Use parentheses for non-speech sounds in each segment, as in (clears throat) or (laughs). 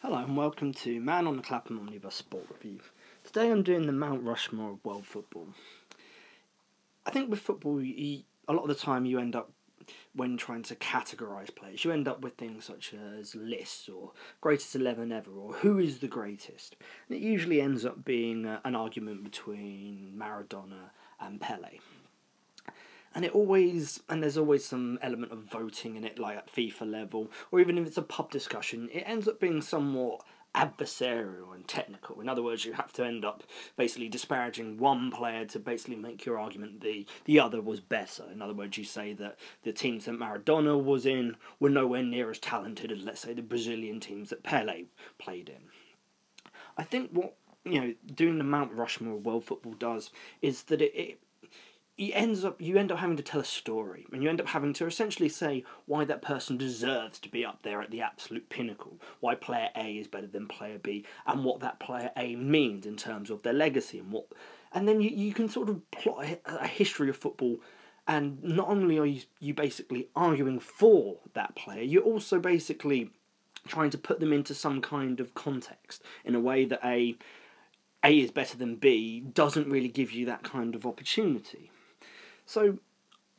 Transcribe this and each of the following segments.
Hello and welcome to Man on the Clapham Omnibus Sport Review. Today I'm doing the Mount Rushmore of world football. I think with football, you, a lot of the time you end up, when trying to categorise players, you end up with things such as lists or greatest 11 ever or who is the greatest. And it usually ends up being uh, an argument between Maradona and Pele and it always and there's always some element of voting in it like at FIFA level or even if it's a pub discussion it ends up being somewhat adversarial and technical. In other words you have to end up basically disparaging one player to basically make your argument the the other was better. In other words you say that the teams that Maradona was in were nowhere near as talented as let's say the Brazilian teams that Pele played in. I think what you know doing the Mount Rushmore of world football does is that it, it he ends up you end up having to tell a story and you end up having to essentially say why that person deserves to be up there at the absolute pinnacle why player a is better than player b and what that player a means in terms of their legacy and what and then you, you can sort of plot a, a history of football and not only are you, you basically arguing for that player you're also basically trying to put them into some kind of context in a way that a a is better than b doesn't really give you that kind of opportunity so,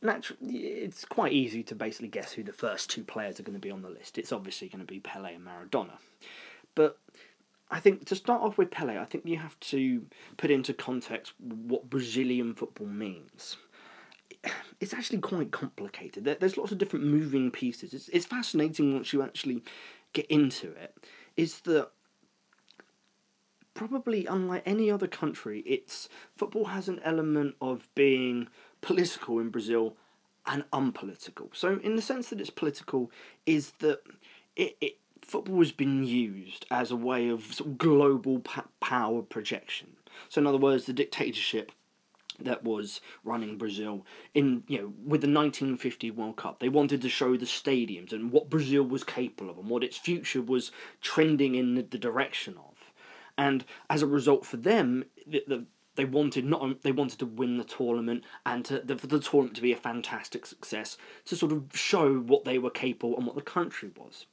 naturally, it's quite easy to basically guess who the first two players are going to be on the list. It's obviously going to be Pele and Maradona. But I think to start off with Pele, I think you have to put into context what Brazilian football means. It's actually quite complicated. There's lots of different moving pieces. It's, it's fascinating once you actually get into it. Is that probably unlike any other country, it's football has an element of being political in Brazil and unpolitical. So, in the sense that it's political, is that it, it football has been used as a way of, sort of global power projection. So, in other words, the dictatorship that was running Brazil in you know with the 1950 World Cup. They wanted to show the stadiums and what Brazil was capable of and what its future was trending in the, direction of. And as a result, for them, the, the they wanted not they wanted to win the tournament and to, the, for the tournament to be a fantastic success to sort of show what they were capable and what the country was.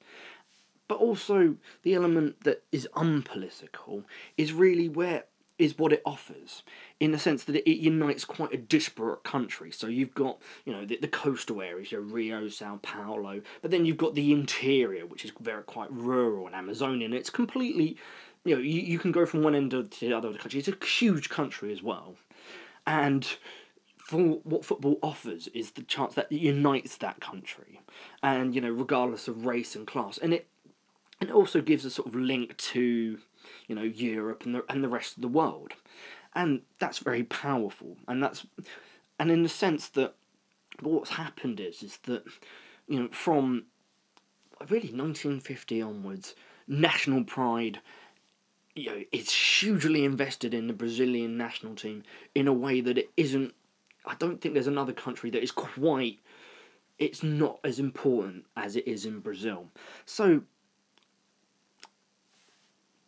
But also the element that is unpolitical is really where is what it offers in the sense that it, unites quite a disparate country. So you've got you know the, the coastal areas, you know, Rio, Sao Paulo, but then you've got the interior, which is very quite rural and Amazonian. It's completely you know, you, you can go from one end of to the other of the country. It's a huge country as well. And for what football offers is the chance that it unites that country. And, you know, regardless of race and class. And it and it also gives a sort of link to, you know, Europe and the and the rest of the world. And that's very powerful. And that's and in the sense that what's happened is is that, you know, from really 1950 onwards, national pride you know, it's hugely invested in the Brazilian national team in a way that it isn't. I don't think there's another country that is quite. It's not as important as it is in Brazil. So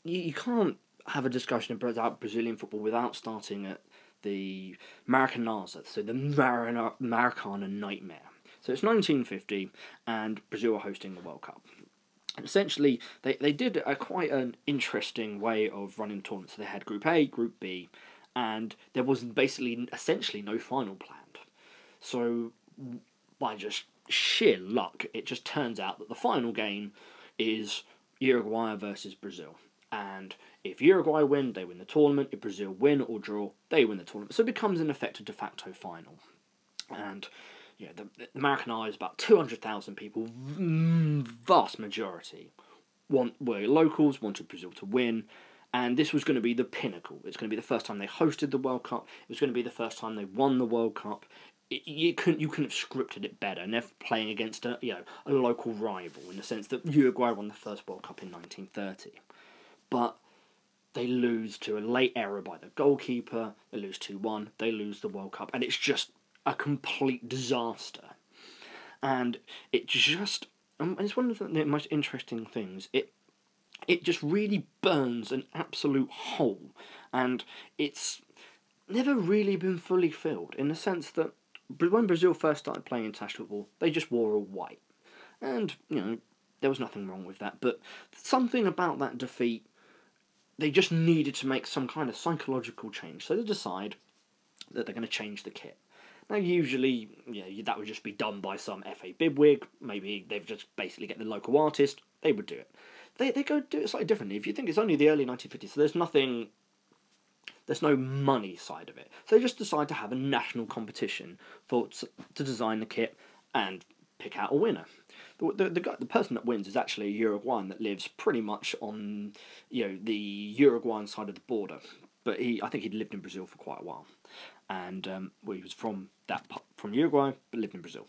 you, you can't have a discussion about Brazilian football without starting at the Maracanazo, so the Maracana nightmare. So it's 1950, and Brazil are hosting the World Cup essentially they, they did a quite an interesting way of running tournaments. They had Group A, Group B, and there was basically essentially no final planned. So by just sheer luck, it just turns out that the final game is Uruguay versus Brazil. And if Uruguay win, they win the tournament. If Brazil win or draw, they win the tournament. So it becomes in effect a de facto final. And you know, the, the Maracana is about 200,000 people, mm, vast majority want were locals, wanted Brazil to win, and this was going to be the pinnacle. It's going to be the first time they hosted the World Cup. It was going to be the first time they won the World Cup. It, you couldn't you couldn't have scripted it better. And they're playing against a you know a local rival in the sense that Uruguay won the first World Cup in 1930, but they lose to a late error by the goalkeeper. They lose two one. They lose the World Cup, and it's just a complete disaster. And it just, um, it's one of the most interesting things. It it just really burns an absolute hole, and it's never really been fully filled in the sense that when Brazil first started playing international football, they just wore all white, and you know there was nothing wrong with that. But something about that defeat, they just needed to make some kind of psychological change. So they decide that they're going to change the kit. Now, usually, you know, that would just be done by some FA bibwig. Maybe they've just basically get the local artist. They would do it. They they go do it slightly differently. If you think it's only the early 1950s, so there's nothing. There's no money side of it. So they just decide to have a national competition for to design the kit and pick out a winner. The, the, the, guy, the person that wins is actually a Uruguayan that lives pretty much on you know the Uruguayan side of the border, but he I think he'd lived in Brazil for quite a while, and um, well he was from that from Uruguay but lived in Brazil,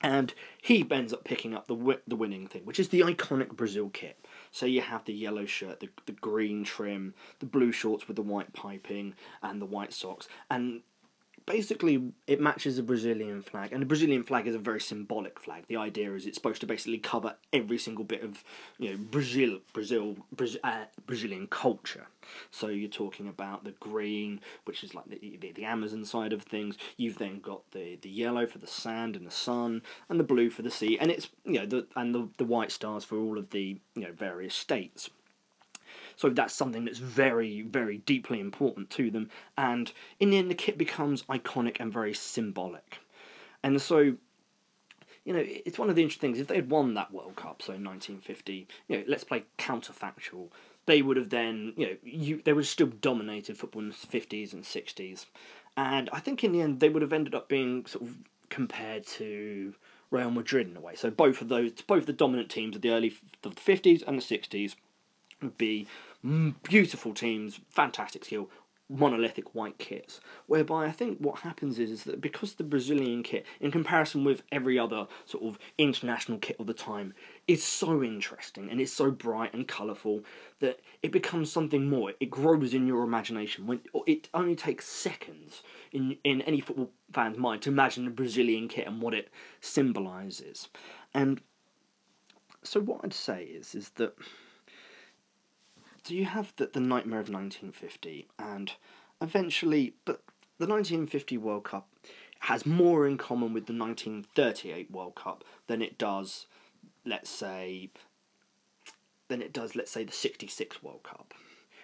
and he ends up picking up the the winning thing, which is the iconic Brazil kit. So you have the yellow shirt, the the green trim, the blue shorts with the white piping, and the white socks, and basically it matches the Brazilian flag, and the Brazilian flag is a very symbolic flag. The idea is it's supposed to basically cover every single bit of you know Brazil, Brazil, Brazil uh, Brazilian culture. So you're talking about the green, which is like the, the, the Amazon side of things. You've then got the the yellow for the sand and the sun, and the blue for the sea, and it's you know the and the the white stars for all of the you know various states. So that's something that's very, very deeply important to them. And in the end, the kit becomes iconic and very symbolic. And so, you know, it's one of the interesting things. If they had won that World Cup, so in 1950, you know, let's play counterfactual. They would have then, you know, you, they would have still dominated football in the 50s and 60s. And I think in the end, they would have ended up being sort of compared to Real Madrid in a way. So both of those, both the dominant teams of the early the 50s and the 60s would be mm, beautiful teams, fantastic skill, monolithic white kits. Whereby I think what happens is, is that because the Brazilian kit, in comparison with every other sort of international kit of the time, is so interesting and it's so bright and colourful that it becomes something more. It grows in your imagination. When it only takes seconds in in any football fan's mind to imagine the Brazilian kit and what it symbolises. And so what I'd say is is that so you have the, the nightmare of 1950, and eventually, but the 1950 World Cup has more in common with the 1938 World Cup than it does, let's say, than it does, let's say, the 66 World Cup,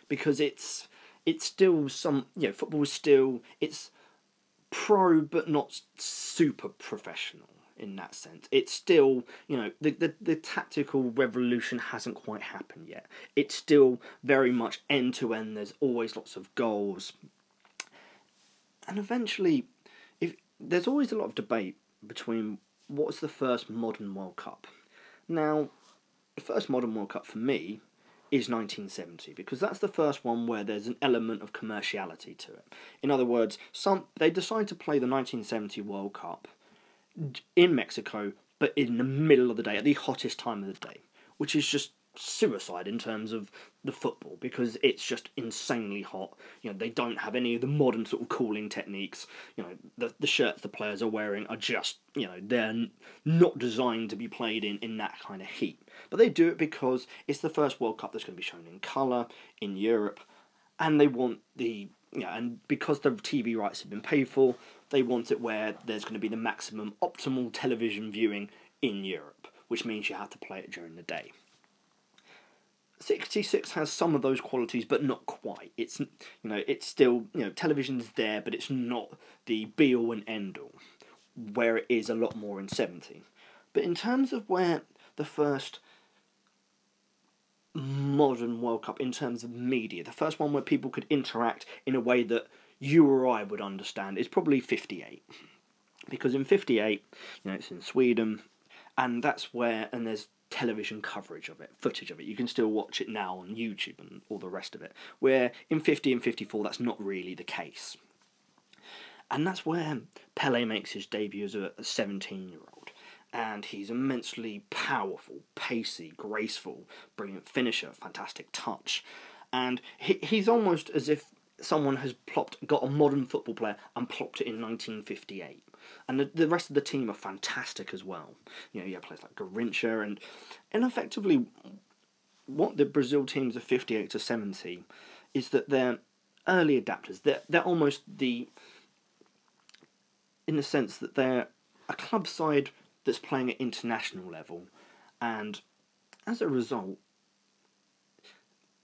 because it's it's still some you know football is still it's pro but not super professional in that sense. It's still, you know, the, the, the tactical revolution hasn't quite happened yet. It's still very much end to end. There's always lots of goals. And eventually, if there's always a lot of debate between what's the first modern World Cup. Now, the first modern World Cup for me is 1970 because that's the first one where there's an element of commerciality to it. In other words, some they decide to play the 1970 World Cup in Mexico, but in the middle of the day, at the hottest time of the day, which is just suicide in terms of the football because it's just insanely hot. You know, they don't have any of the modern sort of cooling techniques. You know, the the shirts the players are wearing are just, you know, they're not designed to be played in in that kind of heat. But they do it because it's the first World Cup that's going to be shown in color in Europe and they want the yeah, and because the TV rights have been paid for, they want it where there's going to be the maximum optimal television viewing in Europe, which means you have to play it during the day. 66 has some of those qualities, but not quite. It's you know it's still you know television's there, but it's not the be all and end all, where it is a lot more in 70. But in terms of where the first modern World Cup in terms of media. The first one where people could interact in a way that you or I would understand is probably 58. Because in 58, you know, it's in Sweden, and that's where, and there's television coverage of it, footage of it. You can still watch it now on YouTube and all the rest of it. Where in 50 and 54, that's not really the case. And that's where Pele makes his debut as a 17 year old and he's immensely powerful, pacey, graceful, brilliant finisher, fantastic touch. And he, he's almost as if someone has plopped, got a modern football player and plopped it in 1958. And the, the rest of the team are fantastic as well. You know, you have players like Garrincha and, and effectively, what the Brazil teams of 58 to 70 is that they're early adapters. They're, they're almost the, in the sense that they're a club side that's playing at international level and as a result,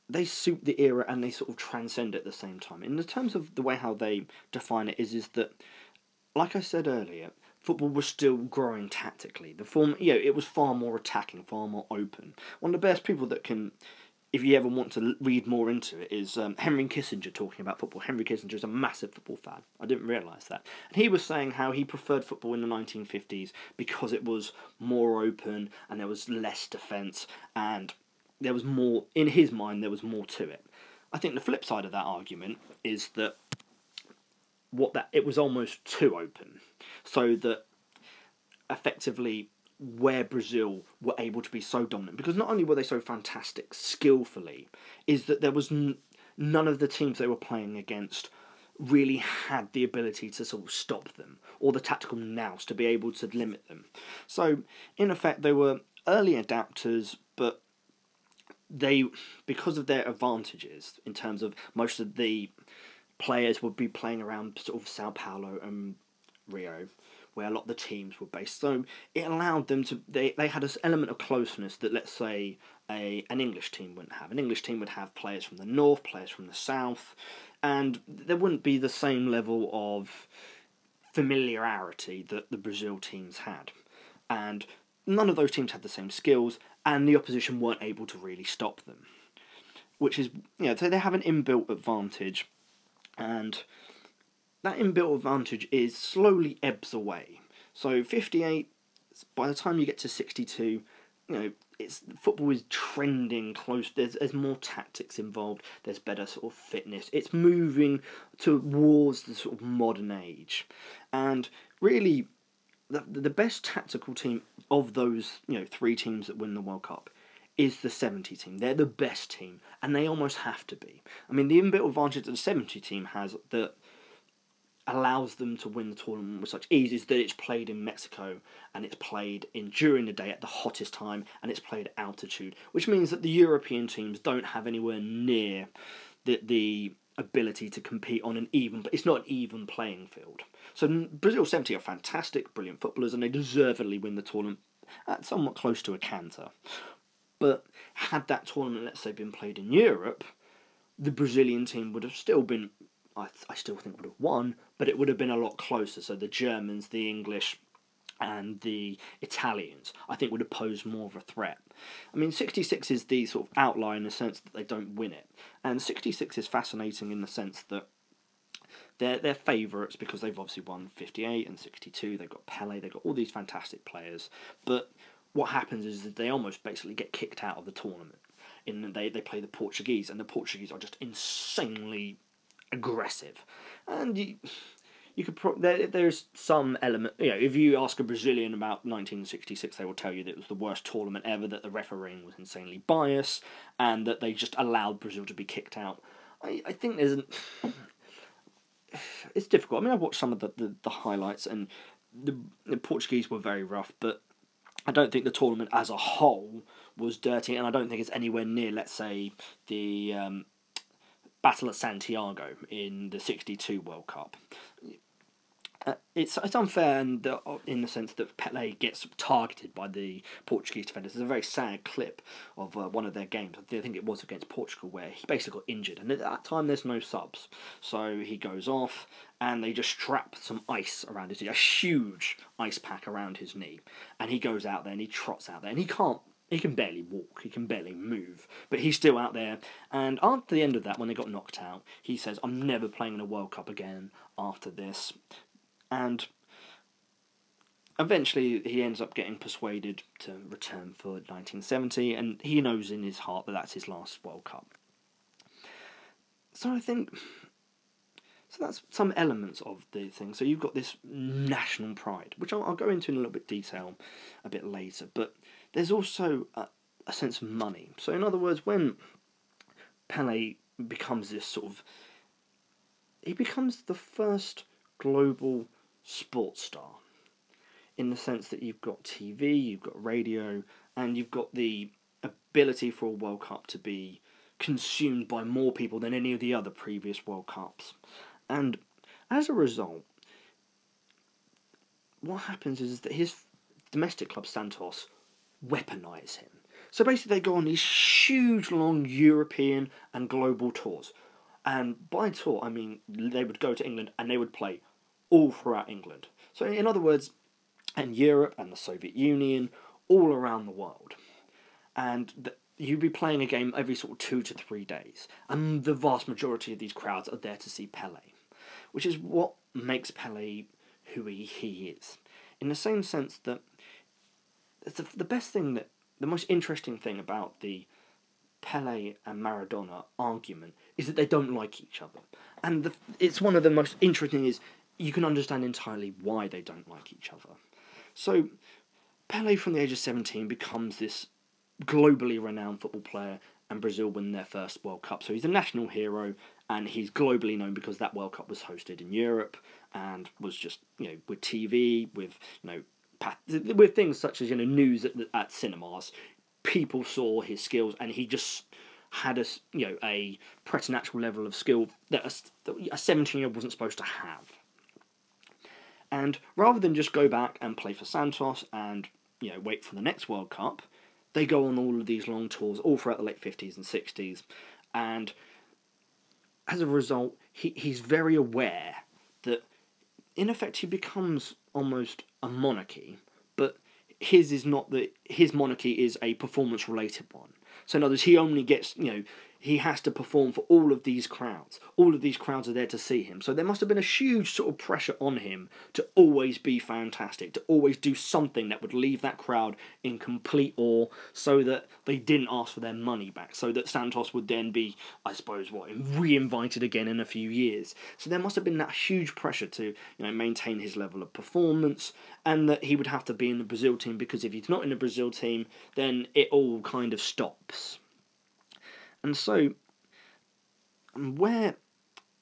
they suit the era and they sort of transcend at the same time. In the terms of the way how they define it is is that, like I said earlier, football was still growing tactically. The form, you know, it was far more attacking, far more open. One of the best people that can, if you ever want to read more into it, is um, Henry Kissinger talking about football. Henry Kissinger is a massive football fan. I didn't realise that. And he was saying how he preferred football in the 1950s because it was more open and there was less defence and there was more, in his mind, there was more to it. I think the flip side of that argument is that what that it was almost too open, so that effectively where Brazil were able to be so dominant because not only were they so fantastic skillfully, is that there was n- none of the teams they were playing against really had the ability to sort of stop them or the tactical nous to be able to limit them. So in effect, they were early adapters, but they because of their advantages in terms of most of the players would be playing around sort of Sao Paulo and Rio, where a lot of the teams were based. So it allowed them to they, they had an element of closeness that let's say a an English team wouldn't have. An English team would have players from the north, players from the south, and there wouldn't be the same level of familiarity that the Brazil teams had. And none of those teams had the same skills, and the opposition weren't able to really stop them. Which is, you know, so they have an inbuilt advantage and that inbuilt advantage is slowly ebbs away. So 58, by the time you get to 62, you know, it's football is trending close. There's there's more tactics involved. There's better sort of fitness. It's moving towards the sort of modern age, and really, the the best tactical team of those you know three teams that win the World Cup is the 70 team. They're the best team, and they almost have to be. I mean, the inbuilt advantage that the 70 team has that allows them to win the tournament with such ease is that it's played in Mexico and it's played in during the day at the hottest time and it's played at altitude, which means that the European teams don't have anywhere near the the ability to compete on an even but it's not an even playing field. So Brazil 70 are fantastic, brilliant footballers and they deservedly win the tournament at somewhat close to a canter. But had that tournament, let's say, been played in Europe, the Brazilian team would have still been, I, I still think would have won, but it would have been a lot closer. So the Germans, the English, and the Italians, I think, would have posed more of a threat. I mean, 66 is the sort of outlier in the sense that they don't win it. And 66 is fascinating in the sense that they're, they're favourites because they've obviously won 58 and 62. They've got Pele, they've got all these fantastic players. But what happens is that they almost basically get kicked out of the tournament. In they they play the Portuguese, and the Portuguese are just insanely aggressive, and you. You could pro- there, there's some element you know if you ask a Brazilian about 1966 they will tell you that it was the worst tournament ever that the refereeing was insanely biased and that they just allowed Brazil to be kicked out. I, I think there's an (sighs) it's difficult. I mean I've watched some of the, the, the highlights and the, the Portuguese were very rough but I don't think the tournament as a whole was dirty, and I don't think it's anywhere near, let's say, the um, Battle of Santiago in the '62 World Cup. Uh, it's it's unfair in the, in the sense that Pele gets targeted by the Portuguese defenders. There's a very sad clip of uh, one of their games. I think it was against Portugal where he basically got injured, and at that time there's no subs, so he goes off, and they just strap some ice around his knee, a huge ice pack around his knee, and he goes out there and he trots out there, and he can't he can barely walk, he can barely move, but he's still out there. And after the end of that, when they got knocked out, he says, I'm never playing in a World Cup again after this and eventually he ends up getting persuaded to return for 1970, and he knows in his heart that that's his last World Cup. So I think. So that's some elements of the thing. So you've got this national pride, which I'll, I'll go into in a little bit detail a bit later. But there's also a, a sense of money. So in other words, when Pele becomes this sort of, he becomes the first global sports star in the sense that you've got TV, you've got radio, and you've got the ability for a World Cup to be consumed by more people than any of the other previous World Cups. And as a result, what happens is that his domestic club Santos weaponize him. So basically, they go on these huge, long European and global tours. And by tour, I mean they would go to England and they would play all throughout England. So, in other words, and Europe and the Soviet Union, all around the world. And the, you'd be playing a game every sort of two to three days. And the vast majority of these crowds are there to see Pele, which is what makes Pele who he, he is. In the same sense that the, the best thing that, the most interesting thing about the Pele and Maradona argument is that they don't like each other. And the, it's one of the most interesting is you can understand entirely why they don't like each other. So Pele from the age of 17 becomes this globally renowned football player and Brazil win their first World Cup. So he's a national hero and he's globally known because that World Cup was hosted in Europe and was just, you know, with TV, with, you know, with things such as, you know, news at, at cinemas. People saw his skills and he just had a, you know, a preternatural level of skill that a 17 year old wasn't supposed to have. And rather than just go back and play for Santos and, you know, wait for the next World Cup, they go on all of these long tours all throughout the late 50s and 60s. And as a result, he, he's very aware that, in effect, he becomes almost a monarchy, but his is not the his monarchy is a performance related one. So in other words, he only gets you know he has to perform for all of these crowds. All of these crowds are there to see him. So there must have been a huge sort of pressure on him to always be fantastic, to always do something that would leave that crowd in complete awe so that they didn't ask for their money back. So that Santos would then be, I suppose, what, re invited again in a few years. So there must have been that huge pressure to, you know, maintain his level of performance and that he would have to be in the Brazil team because if he's not in the Brazil team, then it all kind of stops. And so, where,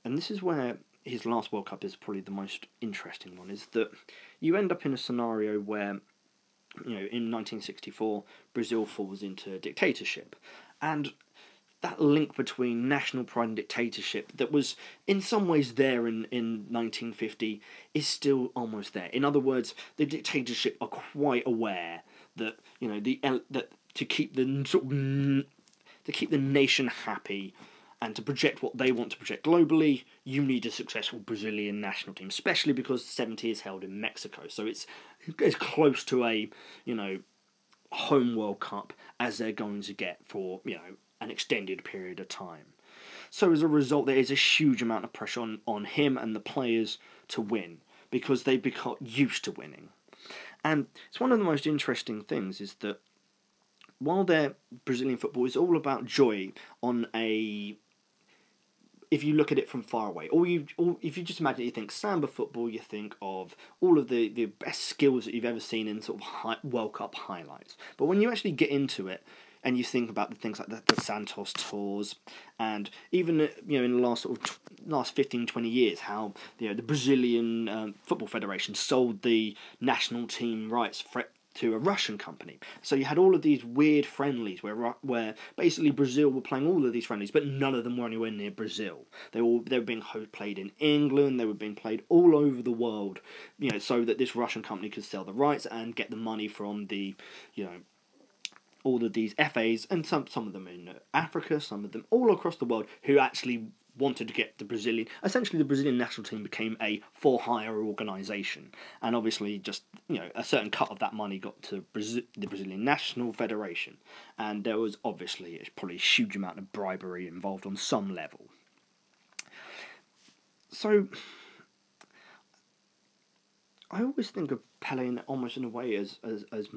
and this is where his last World Cup is probably the most interesting one, is that you end up in a scenario where, you know, in 1964, Brazil falls into dictatorship. And that link between national pride and dictatorship that was in some ways there in, in 1950 is still almost there. In other words, the dictatorship are quite aware that you know the that to keep the sort of to keep the nation happy and to project what they want to project globally, you need a successful Brazilian national team, especially because 70 is held in Mexico. So it's as close to a, you know, home World Cup as they're going to get for, you know, an extended period of time. So as a result, there is a huge amount of pressure on, on him and the players to win because they've become used to winning. And it's one of the most interesting things is that while their Brazilian football is all about joy on a if you look at it from far away, or you, or if you just imagine, you think samba football, you think of all of the, the best skills that you've ever seen in sort of high, World Cup highlights. But when you actually get into it, and you think about the things like the, the Santos tours, and even you know in the last sort of last 15, 20 years, how you know the Brazilian um, Football Federation sold the national team rights for, to a Russian company. So you had all of these weird friendlies where where basically Brazil were playing all of these friendlies, but none of them were anywhere near Brazil. They were they were being played in England. They were being played all over the world, you know, so that this Russian company could sell the rights and get the money from the, you know. All of these FAs and some some of them in Africa, some of them all across the world, who actually wanted to get the Brazilian. Essentially, the Brazilian national team became a for hire organisation, and obviously, just you know, a certain cut of that money got to Brazil, the Brazilian National Federation, and there was obviously probably a huge amount of bribery involved on some level. So, I always think of Pele in, almost in a way as as as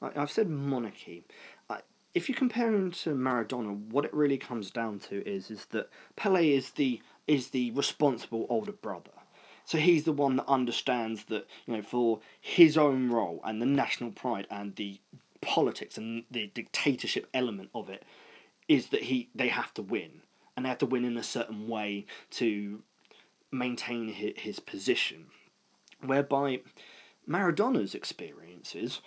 I've said monarchy if you compare him to Maradona, what it really comes down to is is that Pele is the is the responsible older brother. So he's the one that understands that you know for his own role and the national pride and the politics and the dictatorship element of it is that he they have to win and they have to win in a certain way to maintain his, his position. Whereby Maradona's experiences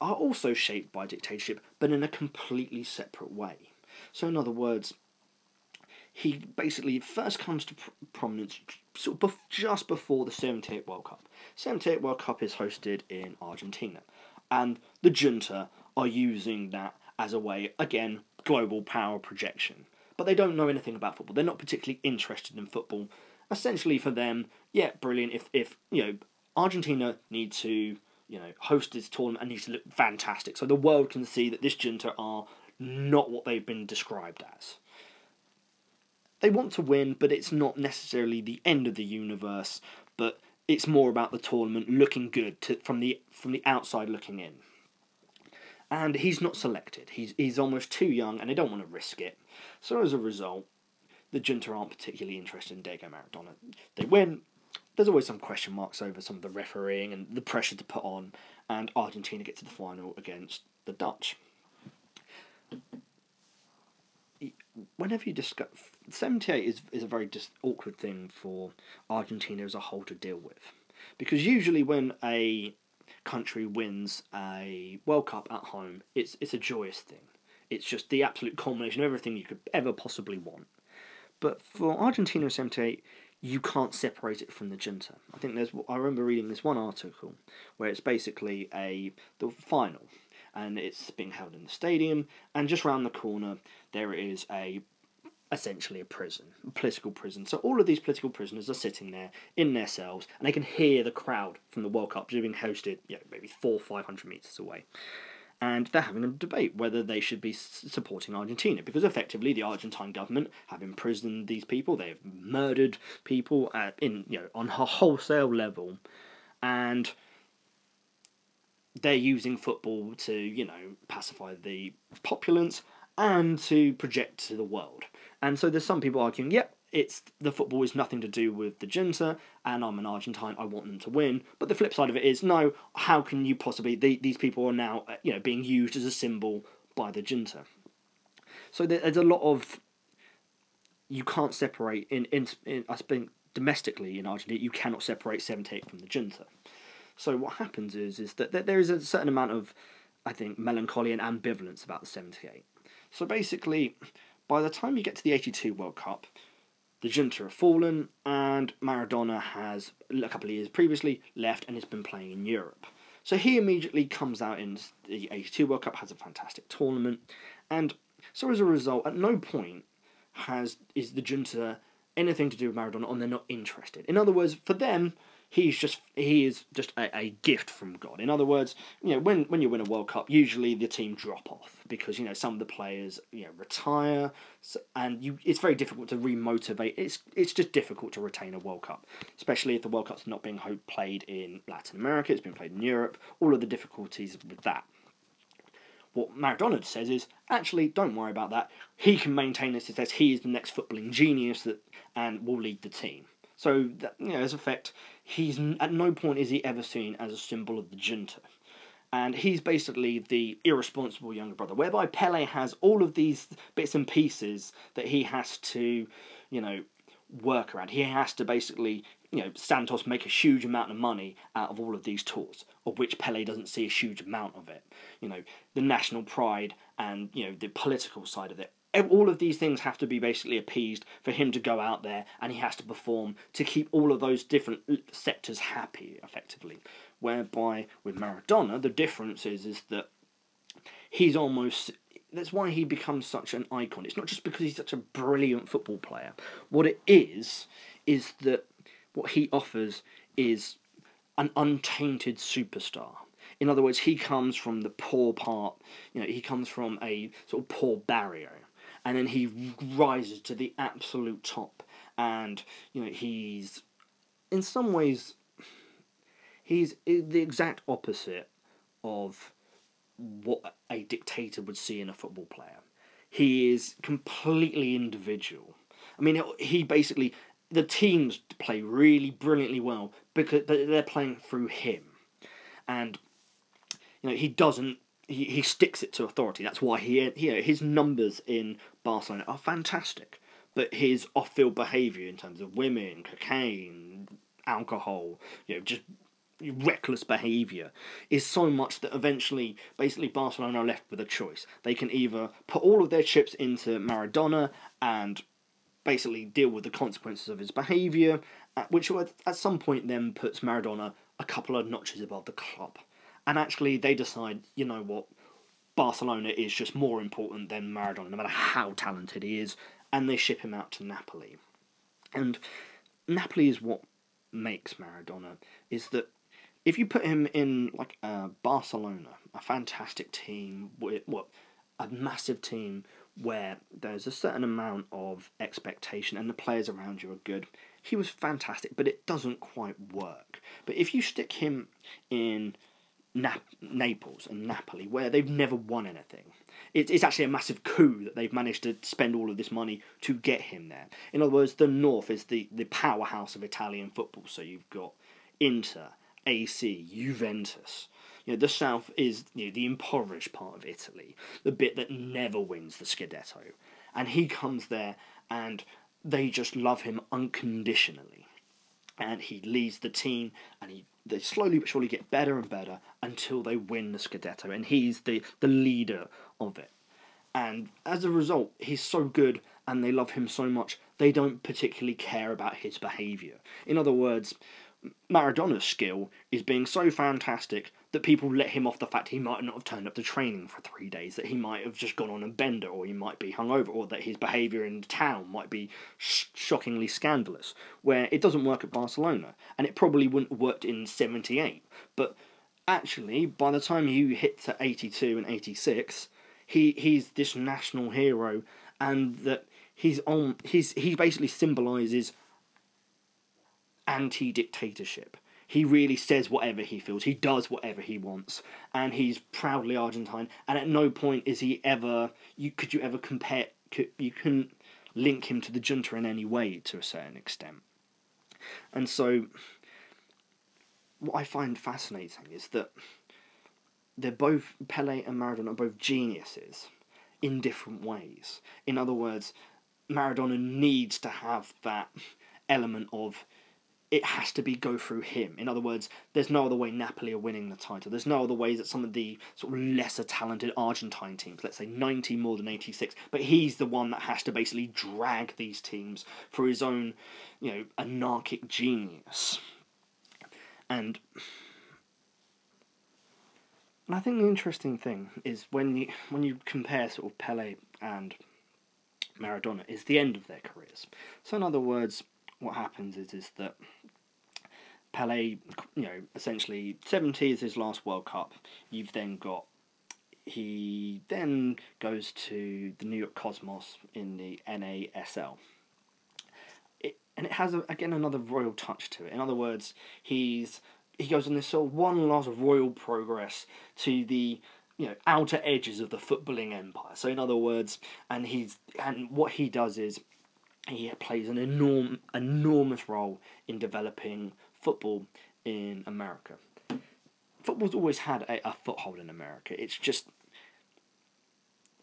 are also shaped by dictatorship, but in a completely separate way. So, in other words, he basically first comes to prominence sort of just before the 78 World Cup. 78 World Cup is hosted in Argentina, and the junta are using that as a way, again, global power projection. But they don't know anything about football. They're not particularly interested in football. Essentially, for them, yeah, brilliant. If if you know Argentina need to you know host this tournament and needs to look fantastic, so the world can see that this junta are not what they've been described as. They want to win, but it's not necessarily the end of the universe. But it's more about the tournament looking good to, from the from the outside looking in. And he's not selected. He's he's almost too young, and they don't want to risk it. So as a result, the junta aren't particularly interested in Diego Maradona. They win. There's always some question marks over some of the refereeing and the pressure to put on, and Argentina get to the final against the Dutch. Whenever you discuss 78 is, is a very just awkward thing for Argentina as a whole to deal with. Because usually when a country wins a World Cup at home, it's it's a joyous thing. It's just the absolute culmination of everything you could ever possibly want. But for Argentina 78, you can't separate it from the junta. I think there's I remember reading this one article where it's basically a the final and it's being held in the stadium and just round the corner there is a essentially a prison, a political prison. So all of these political prisoners are sitting there in their cells, and they can hear the crowd from the World Cup being hosted, know, maybe four, five hundred meters away. And they're having a debate whether they should be supporting Argentina because effectively the Argentine government have imprisoned these people, they have murdered people in you know on a wholesale level, and they're using football to you know pacify the populace and to project to the world. And so there's some people arguing, yep, it's the football is nothing to do with the junta, and I'm an Argentine. I want them to win. But the flip side of it is, no. How can you possibly? These people are now, uh, you know, being used as a symbol by the junta. So there's a lot of you can't separate in in, in I think domestically in Argentina you cannot separate 78 from the junta. So what happens is is that there is a certain amount of I think melancholy and ambivalence about the 78. So basically by the time you get to the 82 World Cup, the junta have fallen, and Maradona has, a couple of years previously, left and has been playing in Europe. So he immediately comes out in the 82 World Cup, has a fantastic tournament, and so as a result, at no point has is the junta anything to do with Maradona, and they're not interested. In other words, for them, he's just he is just a, a gift from God. In other words, you know, when when you win a World Cup, usually the team drop off because you know some of the players you know retire, and you it's very difficult to remotivate. It's it's just difficult to retain a World Cup, especially if the World Cup's not being played in Latin America. It's been played in Europe. All of the difficulties with that. What Maradona says is actually don't worry about that. He can maintain this. He says he is the next footballing genius that and will lead the team. So that, you know, as effect, he's at no point is he ever seen as a symbol of the junta. And he's basically the irresponsible younger brother, whereby Pele has all of these bits and pieces that he has to, you know, work around. He has to basically, you know, Santos make a huge amount of money out of all of these tours, of which Pele doesn't see a huge amount of it. You know, the national pride and, you know, the political side of it all of these things have to be basically appeased for him to go out there and he has to perform to keep all of those different sectors happy effectively. Whereby with maradona the difference is is that he's almost that's why he becomes such an icon. It's not just because he's such a brilliant football player. What it is is that what he offers is an untainted superstar. In other words, he comes from the poor part. You know, he comes from a sort of poor barrio and then he rises to the absolute top. And you know he's in some ways he's the exact opposite of what a dictator would see in a football player. He is completely individual. I mean he basically the teams play really brilliantly well because they're playing through him. And you know he doesn't he, he sticks it to authority. That's why he you know his numbers in Barcelona are fantastic, but his off-field behaviour in terms of women, cocaine, alcohol, you know, just reckless behaviour is so much that eventually, basically, Barcelona are left with a choice. They can either put all of their chips into Maradona and basically deal with the consequences of his behaviour, which at some point then puts Maradona a couple of notches above the club and actually they decide, you know what, Barcelona is just more important than Maradona, no matter how talented he is, and they ship him out to Napoli. And Napoli is what makes Maradona, is that if you put him in like uh, Barcelona, a fantastic team with what a massive team where there's a certain amount of expectation and the players around you are good. He was fantastic, but it doesn't quite work. But if you stick him in Nap- Naples and Napoli, where they've never won anything. It, it's actually a massive coup that they've managed to spend all of this money to get him there. In other words, the North is the, the powerhouse of Italian football. So you've got Inter, AC, Juventus. You know, the South is you know, the impoverished part of Italy, the bit that never wins the Scudetto. And he comes there and they just love him unconditionally. And he leads the team and he they slowly but surely get better and better until they win the Scudetto, and he's the, the leader of it. And as a result, he's so good and they love him so much, they don't particularly care about his behaviour. In other words, Maradona's skill is being so fantastic that people let him off the fact he might not have turned up to training for three days, that he might have just gone on a bender, or he might be hungover, or that his behaviour in the town might be sh- shockingly scandalous. Where it doesn't work at Barcelona, and it probably wouldn't have worked in '78. But actually, by the time you hit to '82 and '86, he he's this national hero, and that he's on he's he basically symbolises anti dictatorship. He really says whatever he feels. He does whatever he wants, and he's proudly Argentine. And at no point is he ever. You could you ever compare? Could, you couldn't link him to the junta in any way to a certain extent. And so, what I find fascinating is that they're both Pele and Maradona are both geniuses in different ways. In other words, Maradona needs to have that element of it has to be go through him. In other words, there's no other way Napoli are winning the title. There's no other ways that some of the sort of lesser talented Argentine teams, let's say 90 more than 86, but he's the one that has to basically drag these teams for his own, you know, anarchic genius. And and I think the interesting thing is when you when you compare sort of Pele and Maradona is the end of their careers. So in other words, what happens is is that Pele, you know, essentially seventy is his last World Cup. You've then got he then goes to the New York Cosmos in the NASL. It, and it has a, again another royal touch to it. In other words, he's he goes on this sort of one last royal progress to the you know outer edges of the footballing empire. So in other words, and he's and what he does is he plays an enorm, enormous role in developing football in America. Football's always had a, a foothold in America. It's just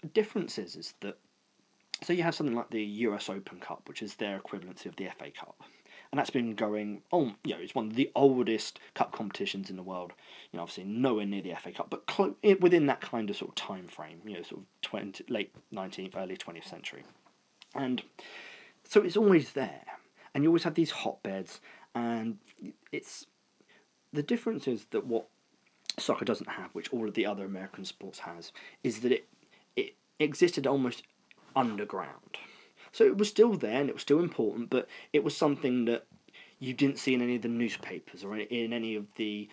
the difference is, that so you have something like the US Open Cup, which is their equivalency of the FA Cup, and that's been going on. You know, it's one of the oldest cup competitions in the world. You know, obviously nowhere near the FA Cup, but clo- eh, within that kind of sort of time frame. You know, sort of twenty late nineteenth, early twentieth century, and so it's always there, and you always have these hotbeds, and it's the difference is that what soccer doesn't have, which all of the other American sports has, is that it it existed almost underground. So it was still there and it was still important, but it was something that you didn't see in any of the newspapers or in any of the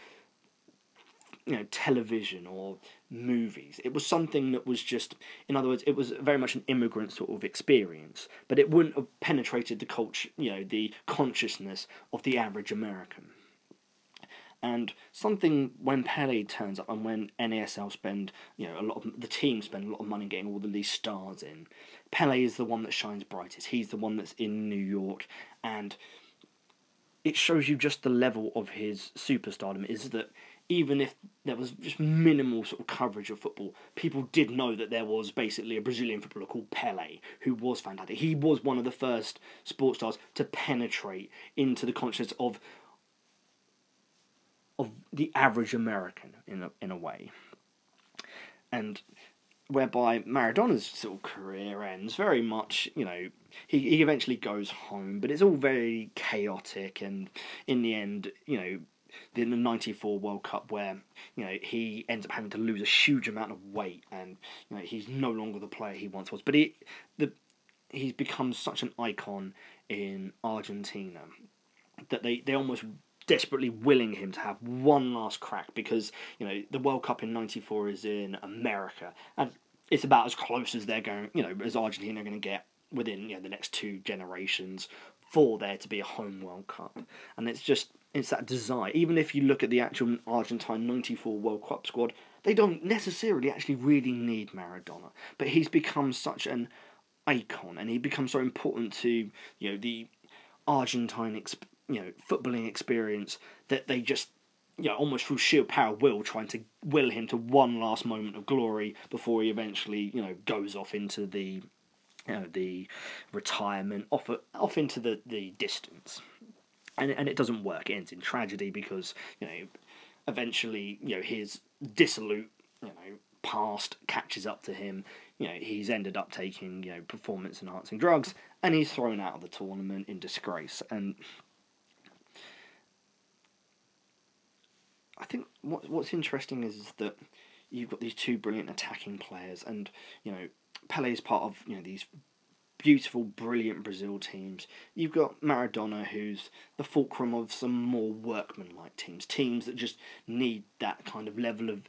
you know television or movies. It was something that was just, in other words, it was very much an immigrant sort of experience, but it wouldn't have penetrated the culture, you know, the consciousness of the average American. And something when Pele turns up and when NASL spend, you know, a lot of the team spend a lot of money getting all of these stars in, Pele is the one that shines brightest. He's the one that's in New York, and it shows you just the level of his superstardom. Is that even if there was just minimal sort of coverage of football, people did know that there was basically a Brazilian footballer called Pele who was fantastic. He was one of the first sports stars to penetrate into the consciousness of of the average American in a, in a way. And whereby Maradona's sort of career ends very much, you know, he, he eventually goes home, but it's all very chaotic and in the end, you know, the '94 World Cup where you know he ends up having to lose a huge amount of weight and you know he's no longer the player he once was. But he the he's become such an icon in Argentina that they they almost desperately willing him to have one last crack because you know the World Cup in '94 is in America and it's about as close as they're going, you know, as Argentina are going to get within you know the next two generations for there to be a home World Cup, and it's just it's that desire. Even if you look at the actual Argentine '94 World Cup squad, they don't necessarily actually really need Maradona, but he's become such an icon, and he becomes so important to you know the Argentine you know footballing experience that they just you know, almost through sheer power will trying to will him to one last moment of glory before he eventually you know goes off into the you know the retirement off off into the, the distance and and it doesn't work. It ends in tragedy because you know eventually you know his dissolute you know past catches up to him. You know he's ended up taking you know performance enhancing drugs and he's thrown out of the tournament in disgrace. And I think what what's interesting is that you've got these two brilliant attacking players, and you know Pele is part of you know these beautiful, brilliant Brazil teams. You've got Maradona, who's the fulcrum of some more workmanlike teams, teams that just need that kind of level of.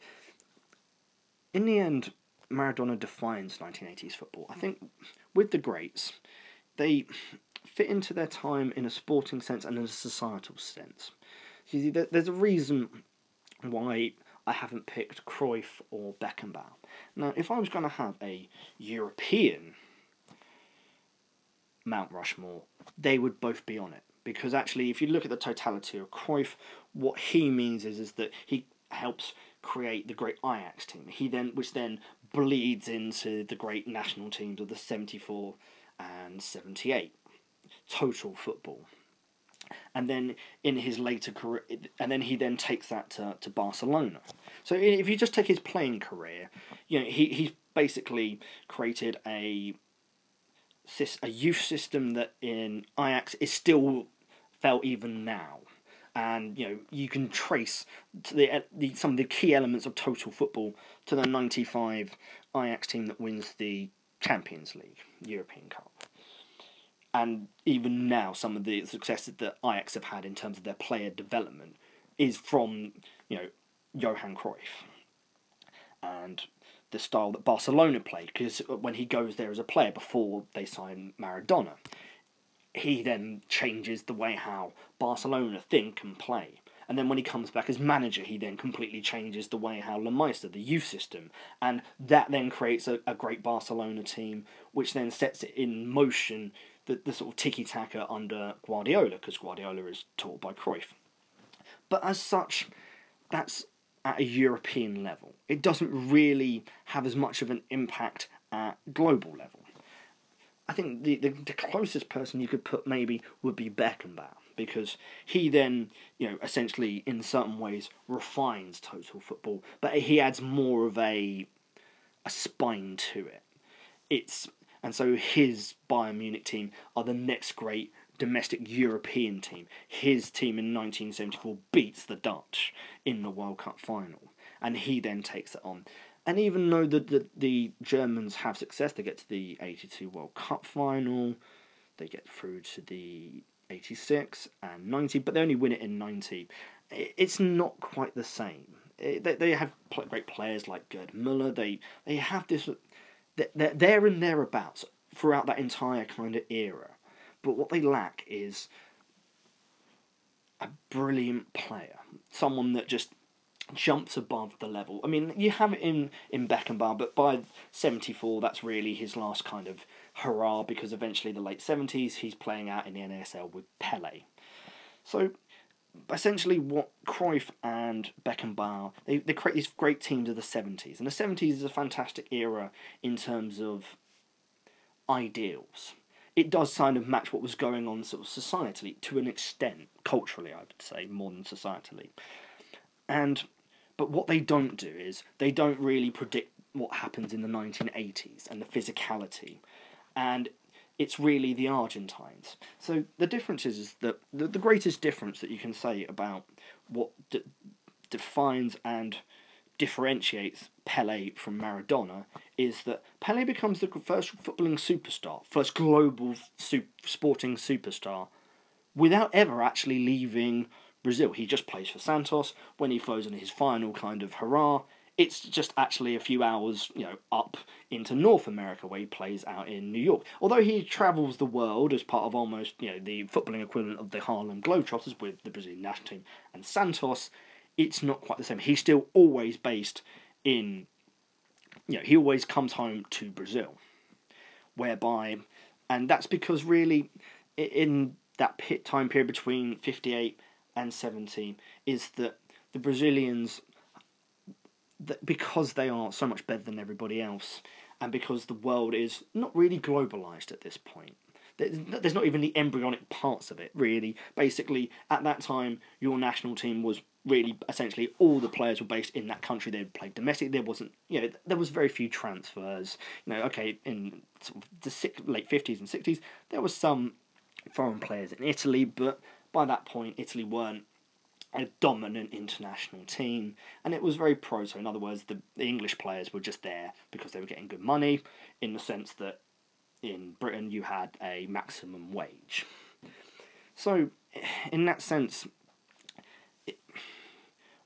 In the end, Maradona defines 1980s football. I think with the greats, they fit into their time in a sporting sense and in a societal sense. You see, there's a reason why I haven't picked Cruyff or Beckenbauer. Now, if I was going to have a European Mount Rushmore, they would both be on it. Because actually, if you look at the totality of Cruyff, what he means is, is that he helps create the great Ajax team. He then, which then bleeds into the great national teams of the 74 and 78 total football and then in his later career, and then he then takes that to, to Barcelona. So if you just take his playing career, you know he he's basically created a a youth system that in Ajax is still felt even now. And you know you can trace the, uh, the some of the key elements of total football to the '95 Ajax team that wins the Champions League, European Cup and even now some of the successes that Ajax have had in terms of their player development is from you know Johan Cruyff and the style that Barcelona played because when he goes there as a player before they sign Maradona he then changes the way how Barcelona think and play and then when he comes back as manager, he then completely changes the way how La Masia, the youth system, and that then creates a, a great Barcelona team, which then sets it in motion the, the sort of tiki taka under Guardiola, because Guardiola is taught by Cruyff. But as such, that's at a European level. It doesn't really have as much of an impact at global level. I think the, the, the closest person you could put maybe would be Beckenbauer because he then, you know, essentially in certain ways refines total football, but he adds more of a a spine to it. It's and so his Bayern Munich team are the next great domestic European team. His team in 1974 beats the Dutch in the World Cup final, and he then takes it on. And even though the, the, the Germans have success, they get to the 82 World Cup final, they get through to the 86 and 90, but they only win it in 90. It's not quite the same. They, they have great players like Gerd Müller. They they have this they're there and thereabouts throughout that entire kind of era. But what they lack is a brilliant player, someone that just jumps above the level. I mean, you have it in in Beckenbauer, but by seventy four, that's really his last kind of hurrah because eventually the late seventies he's playing out in the NASL with Pele. So essentially what Cruyff and Beckenbauer they, they create these great teams of the 70s and the 70s is a fantastic era in terms of ideals it does kind of match what was going on sort of societally to an extent culturally I would say more than societally and but what they don't do is they don't really predict what happens in the 1980s and the physicality and it's really the Argentines. So the difference is, is that the, the greatest difference that you can say about what d- defines and differentiates Pele from Maradona is that Pele becomes the first footballing superstar, first global su- sporting superstar, without ever actually leaving Brazil. He just plays for Santos. When he throws in his final kind of hurrah, it's just actually a few hours, you know, up into North America where he plays out in New York. Although he travels the world as part of almost, you know, the footballing equivalent of the Harlem Globetrotters with the Brazilian national team and Santos, it's not quite the same. He's still always based in, you know, he always comes home to Brazil, whereby, and that's because really, in that pit time period between 58 and 70, is that the Brazilians because they are so much better than everybody else, and because the world is not really globalized at this point. There's not even the embryonic parts of it, really. Basically, at that time, your national team was really essentially all the players were based in that country. They played domestic. There wasn't, you know, there was very few transfers. You know, okay, in the late fifties and sixties, there was some foreign players in Italy, but by that point, Italy weren't a dominant international team, and it was very proto in other words, the, the English players were just there because they were getting good money, in the sense that in Britain you had a maximum wage. So, in that sense, it,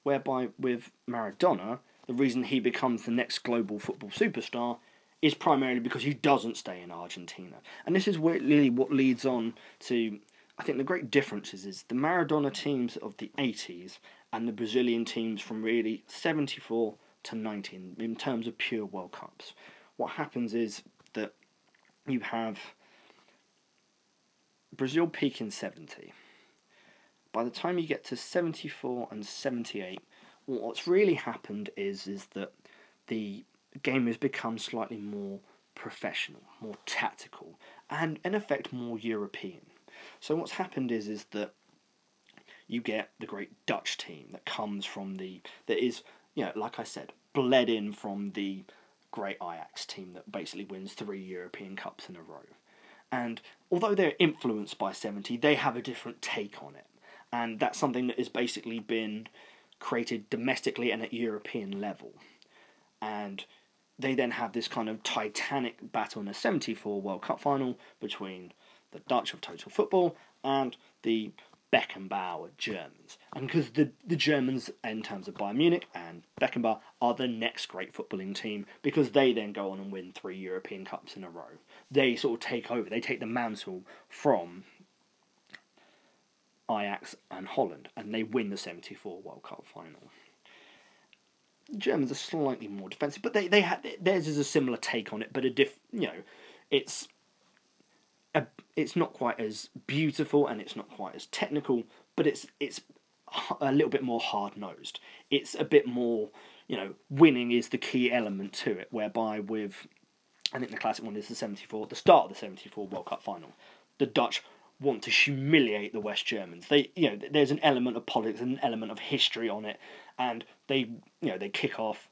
whereby with Maradona, the reason he becomes the next global football superstar is primarily because he doesn't stay in Argentina. And this is really what leads on to I think the great differences is, the Maradona teams of the 80s and the Brazilian teams from really 74 to 19 in terms of pure World Cups. What happens is you have Brazil peak in 70. By the time you get to 74 and 78, what's really happened is is that the game has become slightly more professional, more tactical, and in effect more European. So what's happened is is that you get the great Dutch team that comes from the that is you know like I said bled in from the great Ajax team that basically wins three European Cups in a row. And although they're influenced by 70, they have a different take on it. And that's something that has basically been created domestically and at European level. And they then have this kind of titanic battle in a 74 World Cup final between the Dutch of total football, and the Beckenbauer Germans. And because the, the Germans, in terms of Bayern Munich and Beckenbauer, are the next great footballing team because they then go on and win three European Cups in a row. They sort of take over, they take the mantle from Ajax and Holland, and they win the 74 World Cup final. Germans are slightly more defensive, but they, they had theirs is a similar take on it, but a diff you know, it's a, it's not quite as beautiful and it's not quite as technical, but it's it's a little bit more hard nosed. It's a bit more, you know, winning is the key element to it. Whereby with, I think the classic one is the '74, the start of the '74 World Cup final. The Dutch want to humiliate the West Germans. They, you know, there's an element of politics, an element of history on it, and they, you know, they kick off,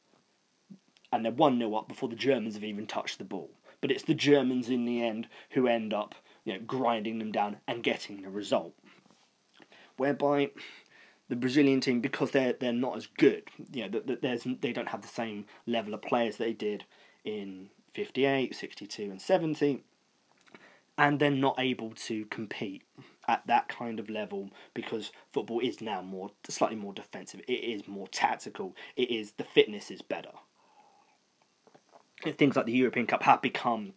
and they're one 0 up before the Germans have even touched the ball but it's the Germans in the end who end up you know, grinding them down and getting the result. Whereby the Brazilian team, because they're they're not as good, you know, that there's they don't have the same level of players they did in 58, 62 and 70 and they're not able to compete at that kind of level because football is now more slightly more defensive. It is more tactical. It is the fitness is better things like the European Cup have become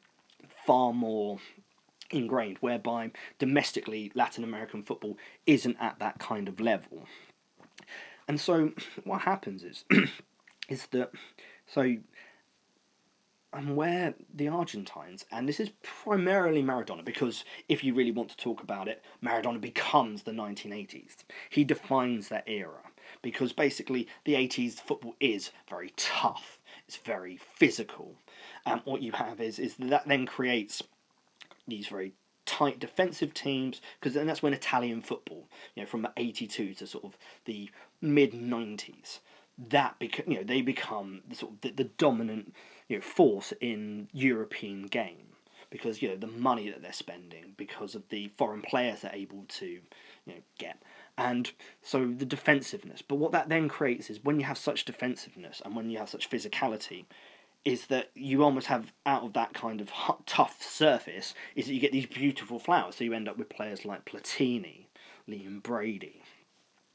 far more ingrained, whereby domestically Latin American football isn't at that kind of level. And so what happens is (clears throat) is that so and where the Argentines, and this is primarily Maradona, because if you really want to talk about it, Maradona becomes the 1980s. He defines that era because basically the 80s football is very tough it's very physical. And what you have is is that then creates these very tight defensive teams because then that's when Italian football, you know, from '82 to sort of the mid '90s, that beca- you know they become the sort of the, the dominant you know force in European game because you know the money that they're spending, because of the foreign players they're able to you know get, and so the defensiveness. But what that then creates is when you have such defensiveness and when you have such physicality, is that you almost have out of that kind of tough surface is that you get these beautiful flowers. So you end up with players like Platini, Liam Brady,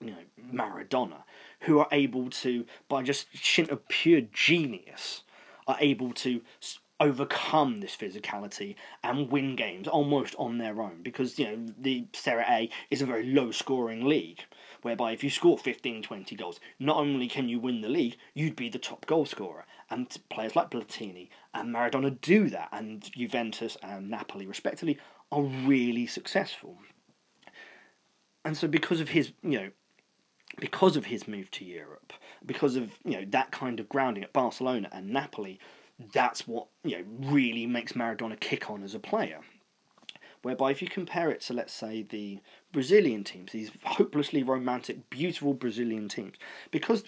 you know Maradona, who are able to by just shint of pure genius, are able to overcome this physicality and win games almost on their own because you know the Serie A is a very low scoring league whereby if you score 15 20 goals not only can you win the league you'd be the top goal scorer and players like Platini and Maradona do that, and Juventus and Napoli, respectively, are really successful. And so, because of his, you know, because of his move to Europe, because of you know that kind of grounding at Barcelona and Napoli, that's what you know really makes Maradona kick on as a player. Whereby, if you compare it to, let's say, the Brazilian teams, these hopelessly romantic, beautiful Brazilian teams, because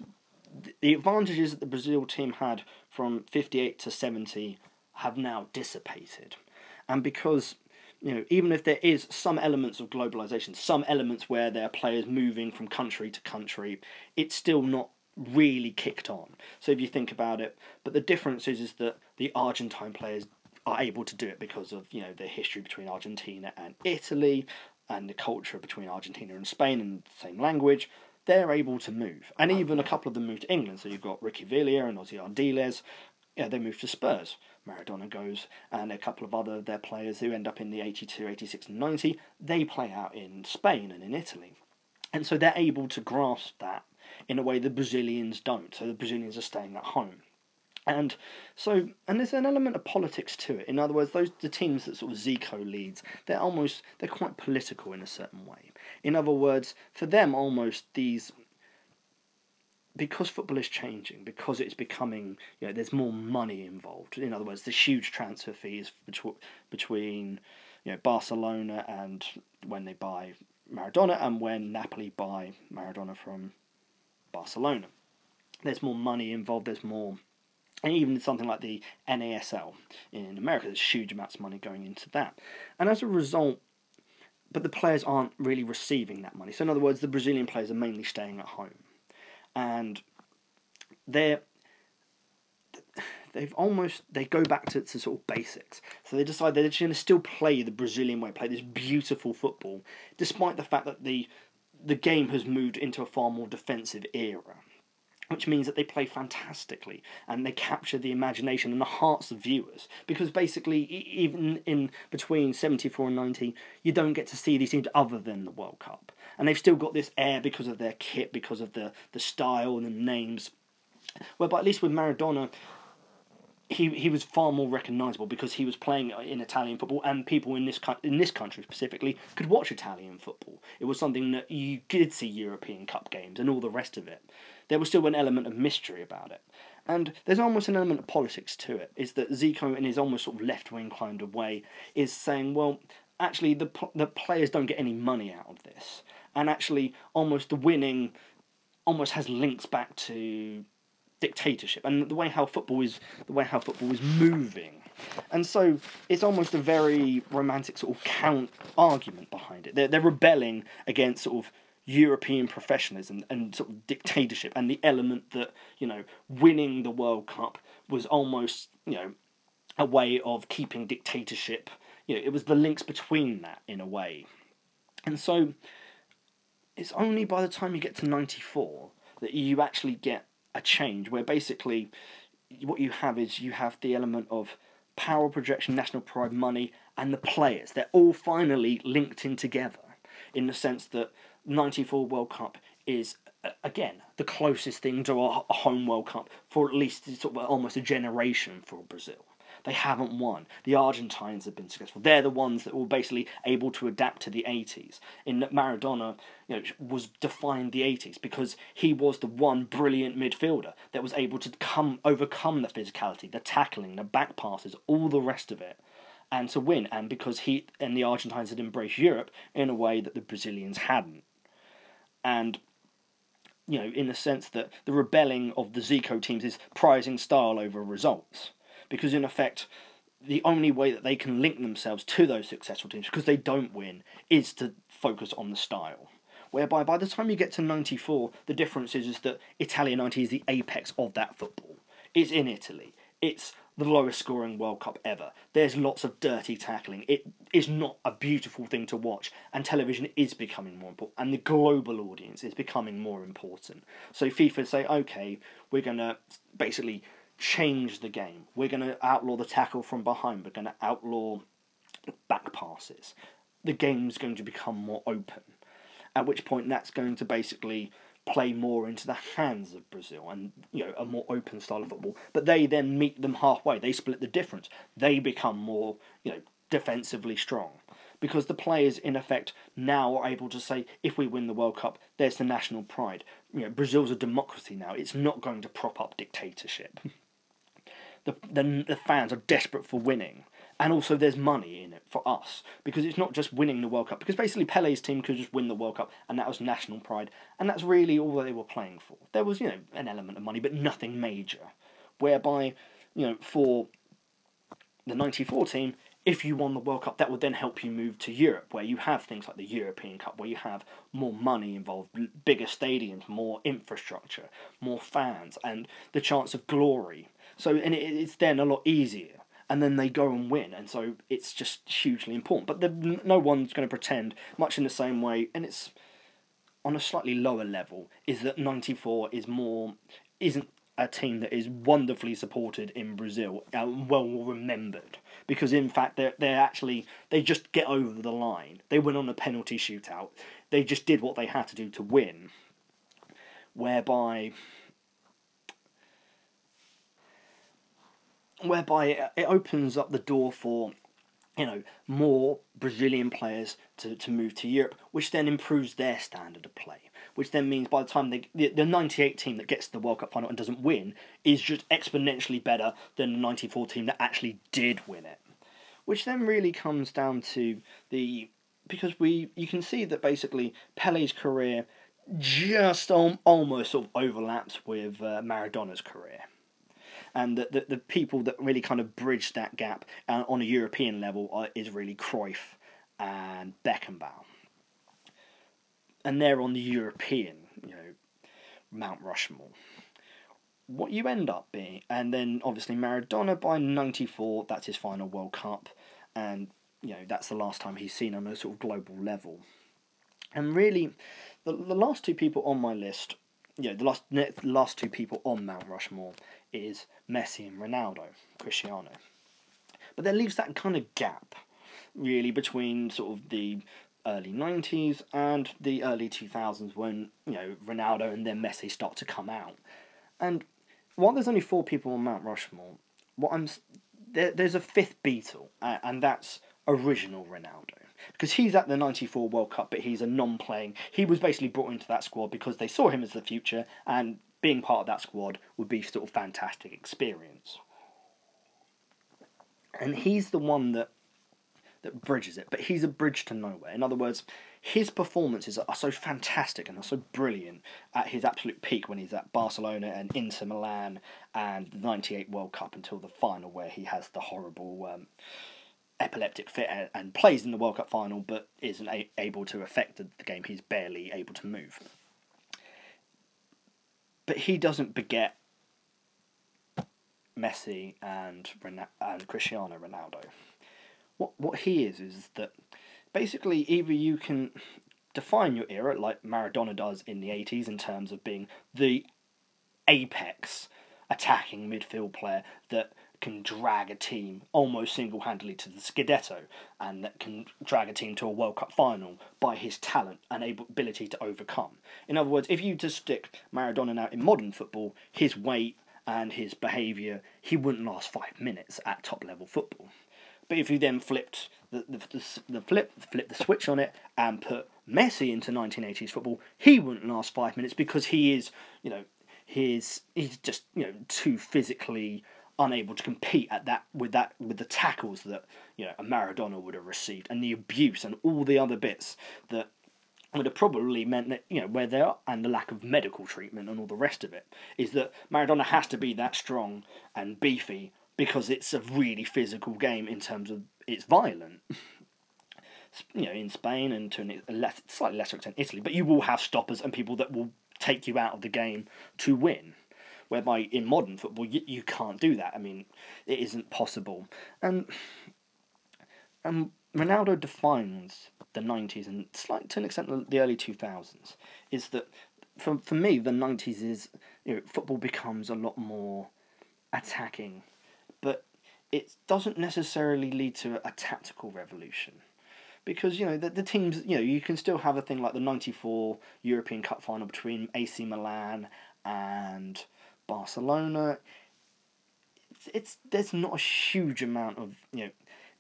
the advantages that the Brazil team had from 58 to 70 have now dissipated. And because, you know, even if there is some elements of globalization, some elements where there are players moving from country to country, it's still not really kicked on. So if you think about it, but the difference is, is that the Argentine players are able to do it because of, you know, the history between Argentina and Italy and the culture between Argentina and Spain and the same language they're able to move. And even a couple of them moved to England. So you've got Ricky Villa and Ossie Ardiles. Yeah, they moved to Spurs. Maradona goes, and a couple of other their players who end up in the 82, 86, and 90, they play out in Spain and in Italy. And so they're able to grasp that in a way the Brazilians don't. So the Brazilians are staying at home. And so, and there's an element of politics to it. In other words, those the teams that sort of Zico leads, they're almost they're quite political in a certain way. In other words, for them, almost these because football is changing, because it's becoming, you know, there's more money involved. In other words, there's huge transfer fees between between, you know, Barcelona and when they buy Maradona and when Napoli buy Maradona from Barcelona. There's more money involved. There's more and even something like the NASL in America, there's huge amounts of money going into that. And as a result, but the players aren't really receiving that money. So, in other words, the Brazilian players are mainly staying at home. And they're they've almost they go back to, to sort of basics. So they decide they're just going to still play the Brazilian way, play this beautiful football, despite the fact that the the game has moved into a far more defensive era which means that they play fantastically and they capture the imagination and the hearts of viewers. Because basically even in between 74 and 90 you don't get to see these teams other than the world cup. And they've still got this air because of their kit because of the, the style and the names. Whereby at least with maradona he he was far more recognisable because he was playing in Italian football, and people in this in this country specifically could watch Italian football. It was something that you did see European Cup games and all the rest of it. There was still an element of mystery about it, and there's almost an element of politics to it. Is that Zico, in his almost sort of left wing kind of way, is saying, well, actually the the players don't get any money out of this, and actually almost the winning almost has links back to dictatorship and the way how football is the way how football is moving. And so it's almost a very romantic sort of count argument behind it. They're, they're rebelling against sort of European professionalism and sort of dictatorship and the element that you know winning the World Cup was almost you know a way of keeping dictatorship you know it was the links between that in a way. And so it's only by the time you get to 94 that you actually get a change where basically what you have is you have the element of power projection, national pride, money, and the players. They're all finally linked in together in the sense that 94 World Cup is again the closest thing to a home World Cup for at least sort of almost a generation for Brazil. They haven't won. The Argentines have been successful. They're the ones that were basically able to adapt to the 80s. In Maradona, you know, was defined the 80s because he was the one brilliant midfielder that was able to come overcome the physicality, the tackling, the back passes, all the rest of it and to win. And because he and the Argentines had embraced Europe in a way that the Brazilians hadn't. And you know, in the sense that the rebelling of the Zico teams is prizing style over results because in effect the only way that they can link themselves to those successful teams because they don't win is to focus on the style. Whereby by the time you get to 94, the difference is, is that Italia 90 is the apex of that football. It's in Italy. It's the lowest scoring World Cup ever. There's lots of dirty tackling. It is not a beautiful thing to watch, and television is becoming more important, and the global audience is becoming more important. So FIFA say, okay, we're going to basically change the game. We're going to outlaw the tackle from behind. We're going to outlaw back passes. The game's going to become more open. At which point, that's going to basically play more into the hands of Brazil and you know a more open style of football. But they then meet them halfway. They split the difference. They become more you know defensively strong because the players in effect now are able to say if we win the World Cup, there's the national pride. You know Brazil's a democracy now. It's not going to prop up dictatorship. (laughs) the, the the fans are desperate for winning and also there's money in it for us because it's not just winning the World Cup because basically Pele's team could just win the World Cup and that was national pride and that's really all they were playing for. There was you know an element of money but nothing major, whereby you know for the '94 team. If you won the World Cup, that would then help you move to Europe, where you have things like the European Cup, where you have more money involved, bigger stadiums, more infrastructure, more fans, and the chance of glory. So, and it's then a lot easier and then they go and win, and so it's just hugely important. But the, no one's going to pretend, much in the same way, and it's on a slightly lower level, is that '94 is more isn't a team that is wonderfully supported in Brazil, uh, well remembered, because in fact they're they're actually they just get over the line. They went on a penalty shootout. They just did what they had to do to win, whereby whereby it opens up the door for you know more Brazilian players to, to move to Europe, which then improves their standard of play. Which then means by the time they, the the ninety eight team that gets to the World Cup final and doesn't win is just exponentially better than the ninety four team that actually did win it. Which then really comes down to the because we you can see that basically Pele's career just almost sort of overlaps with uh, Maradona's career and the, the, the people that really kind of bridge that gap uh, on a European level are, is really Cruyff and Beckenbauer. And they're on the European, you know, Mount Rushmore. What you end up being, and then obviously Maradona by '94, that's his final World Cup, and you know that's the last time he's seen on a sort of global level. And really, the, the last two people on my list, know, the last the last two people on Mount Rushmore is Messi and Ronaldo, Cristiano. But that leaves that kind of gap, really, between sort of the early 90s and the early 2000s when, you know, Ronaldo and then Messi start to come out. And while there's only four people on Mount Rushmore, what I'm there, there's a fifth Beatle, uh, and that's original Ronaldo. Because he's at the 94 World Cup, but he's a non playing. He was basically brought into that squad because they saw him as the future, and being part of that squad would be sort of fantastic experience. And he's the one that that bridges it, but he's a bridge to nowhere. In other words, his performances are so fantastic and are so brilliant at his absolute peak when he's at Barcelona and Inter Milan and the '98 World Cup until the final, where he has the horrible um, epileptic fit and plays in the World Cup final, but isn't a- able to affect the game. He's barely able to move but he doesn't beget Messi and and Cristiano Ronaldo. What what he is is that basically either you can define your era like Maradona does in the eighties in terms of being the apex attacking midfield player that can drag a team almost single handedly to the Scudetto and that can drag a team to a World Cup final by his talent and ability to overcome. In other words, if you just stick Maradona now in modern football, his weight and his behaviour, he wouldn't last five minutes at top level football. But if you then flipped the, the, the, the flip flip the switch on it and put Messi into 1980s football, he wouldn't last five minutes because he is, you know, he's he's just you know too physically unable to compete at that with that with the tackles that you know a Maradona would have received and the abuse and all the other bits that would have probably meant that you know where they are and the lack of medical treatment and all the rest of it is that Maradona has to be that strong and beefy because it's a really physical game in terms of it's violent. You know, in Spain and to a less, slightly lesser extent Italy, but you will have stoppers and people that will take you out of the game to win. Whereby in modern football you, you can't do that. I mean, it isn't possible. And and Ronaldo defines the nineties and slight to an extent the early two thousands is that for for me the nineties is you know football becomes a lot more attacking, but it doesn't necessarily lead to a tactical revolution because you know the, the teams you know you can still have a thing like the 94 European Cup final between AC Milan and Barcelona it's, it's there's not a huge amount of you know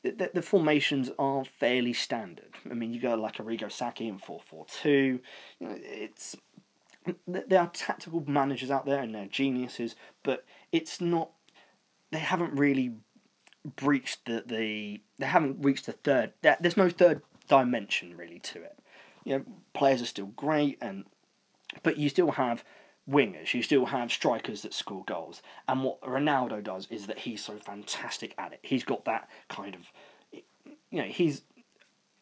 the, the formations are fairly standard. I mean, you go like Arrigo Sacchi in 4 4 2. You know, it's there are tactical managers out there and they're geniuses, but it's not. They haven't really breached the, the they haven't reached the third. There's no third dimension really to it. You know, players are still great, and but you still have wingers. You still have strikers that score goals. And what Ronaldo does is that he's so fantastic at it. He's got that kind of, you know, he's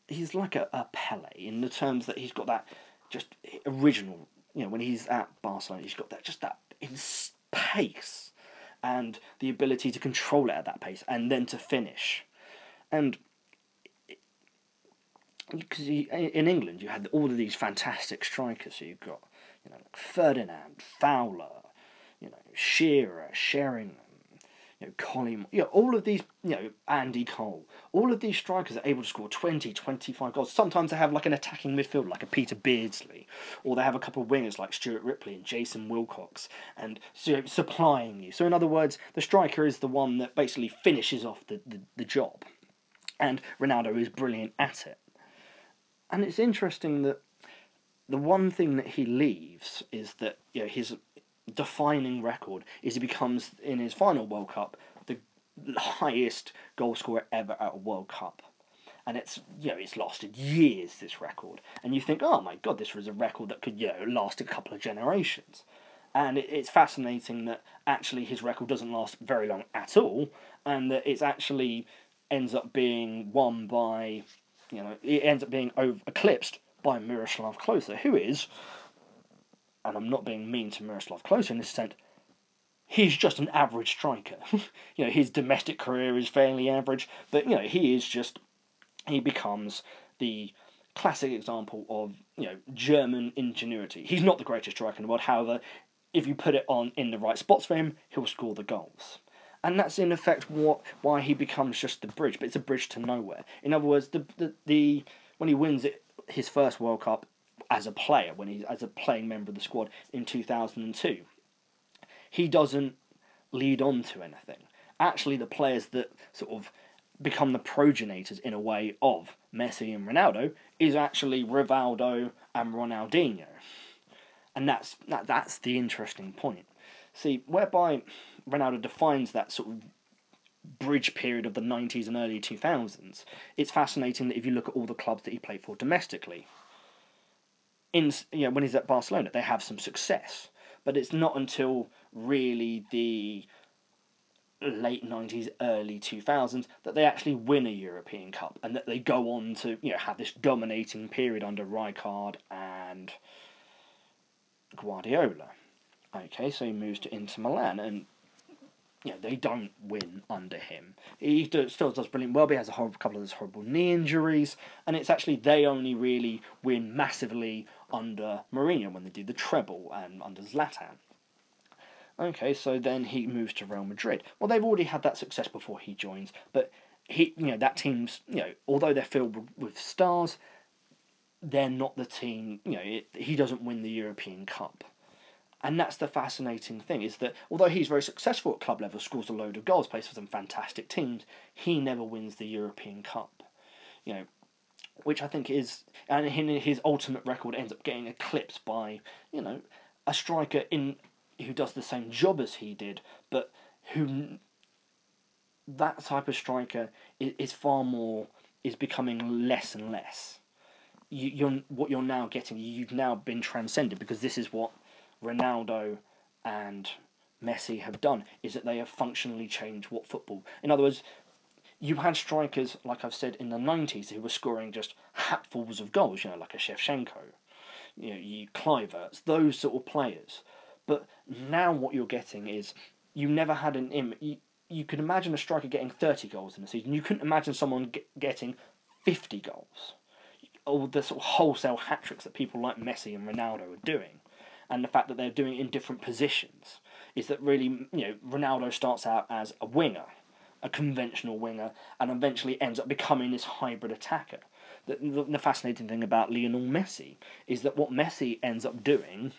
he's like a, a Pele in the terms that he's got that just original. You know, when he's at Barcelona, he's got that just that pace and the ability to control it at that pace and then to finish. And because in England you had all of these fantastic strikers. So you've got you know, Ferdinand, Fowler, you know, Shearer, Sheringham, you know, Colin, you know, all of these, you know, Andy Cole, all of these strikers are able to score 20, 25 goals. Sometimes they have like an attacking midfield like a Peter Beardsley, or they have a couple of wingers like Stuart Ripley and Jason Wilcox, and so, supplying you. So, in other words, the striker is the one that basically finishes off the, the, the job. And Ronaldo is brilliant at it. And it's interesting that the one thing that he leaves is that you know his defining record is he becomes in his final World Cup the highest goal scorer ever at a World Cup. And it's you know it's lasted years this record, and you think, oh my god, this was a record that could you know last a couple of generations, and it's fascinating that actually his record doesn't last very long at all, and that it's actually ends up being won by, you know, it ends up being over, eclipsed by Miroslav Klose, who is, and I'm not being mean to Miroslav Klose in this sense, he's just an average striker. (laughs) you know, his domestic career is fairly average, but you know, he is just he becomes the classic example of you know German ingenuity. He's not the greatest striker in the world, however, if you put it on in the right spots for him, he'll score the goals. And that's in effect what why he becomes just the bridge, but it's a bridge to nowhere. In other words, the the, the when he wins it his first World Cup as a player, when he's as a playing member of the squad in 2002. He doesn't lead on to anything. Actually, the players that sort of become the progenitors in a way of Messi and Ronaldo is actually Rivaldo and Ronaldinho. And that's that, that's the interesting point. See, whereby Ronaldo defines that sort of bridge period of the 90s and early 2000s, it's fascinating that if you look at all the clubs that he played for domestically, in you know, when he's at Barcelona, they have some success. But it's not until really the late 90s, early 2000s that they actually win a European Cup and that they go on to you know have this dominating period under Rijkaard and Guardiola. Okay, so he moves to Inter Milan and you know, they don't win under him. He do, still does brilliant well, but he has a horrible, couple of those horrible knee injuries, and it's actually they only really win massively under Mourinho when they do the treble and under Zlatan. Okay, so then he moves to Real Madrid. Well, they've already had that success before he joins, but he, you know, that team's, you know, although they're filled with stars, they're not the team. You know, it, he doesn't win the European Cup. And that's the fascinating thing is that although he's very successful at club level, scores a load of goals, plays for some fantastic teams, he never wins the European Cup. You know, which I think is, and his ultimate record ends up getting eclipsed by, you know, a striker in who does the same job as he did, but who that type of striker is, is far more is becoming less and less. You, you're what you're now getting. You've now been transcended because this is what Ronaldo and Messi have done is that they have functionally changed what football. In other words, you had strikers, like I've said, in the 90s who were scoring just hatfuls of goals, you know, like a Shevchenko, you know, you Kluivert, those sort of players. But now what you're getting is you never had an Im. You, you could imagine a striker getting 30 goals in a season. You couldn't imagine someone get, getting 50 goals. All the sort of wholesale hat tricks that people like Messi and Ronaldo are doing, and the fact that they're doing it in different positions, is that really, you know, Ronaldo starts out as a winger, a conventional winger, and eventually ends up becoming this hybrid attacker. The, the, the fascinating thing about Lionel Messi is that what Messi ends up doing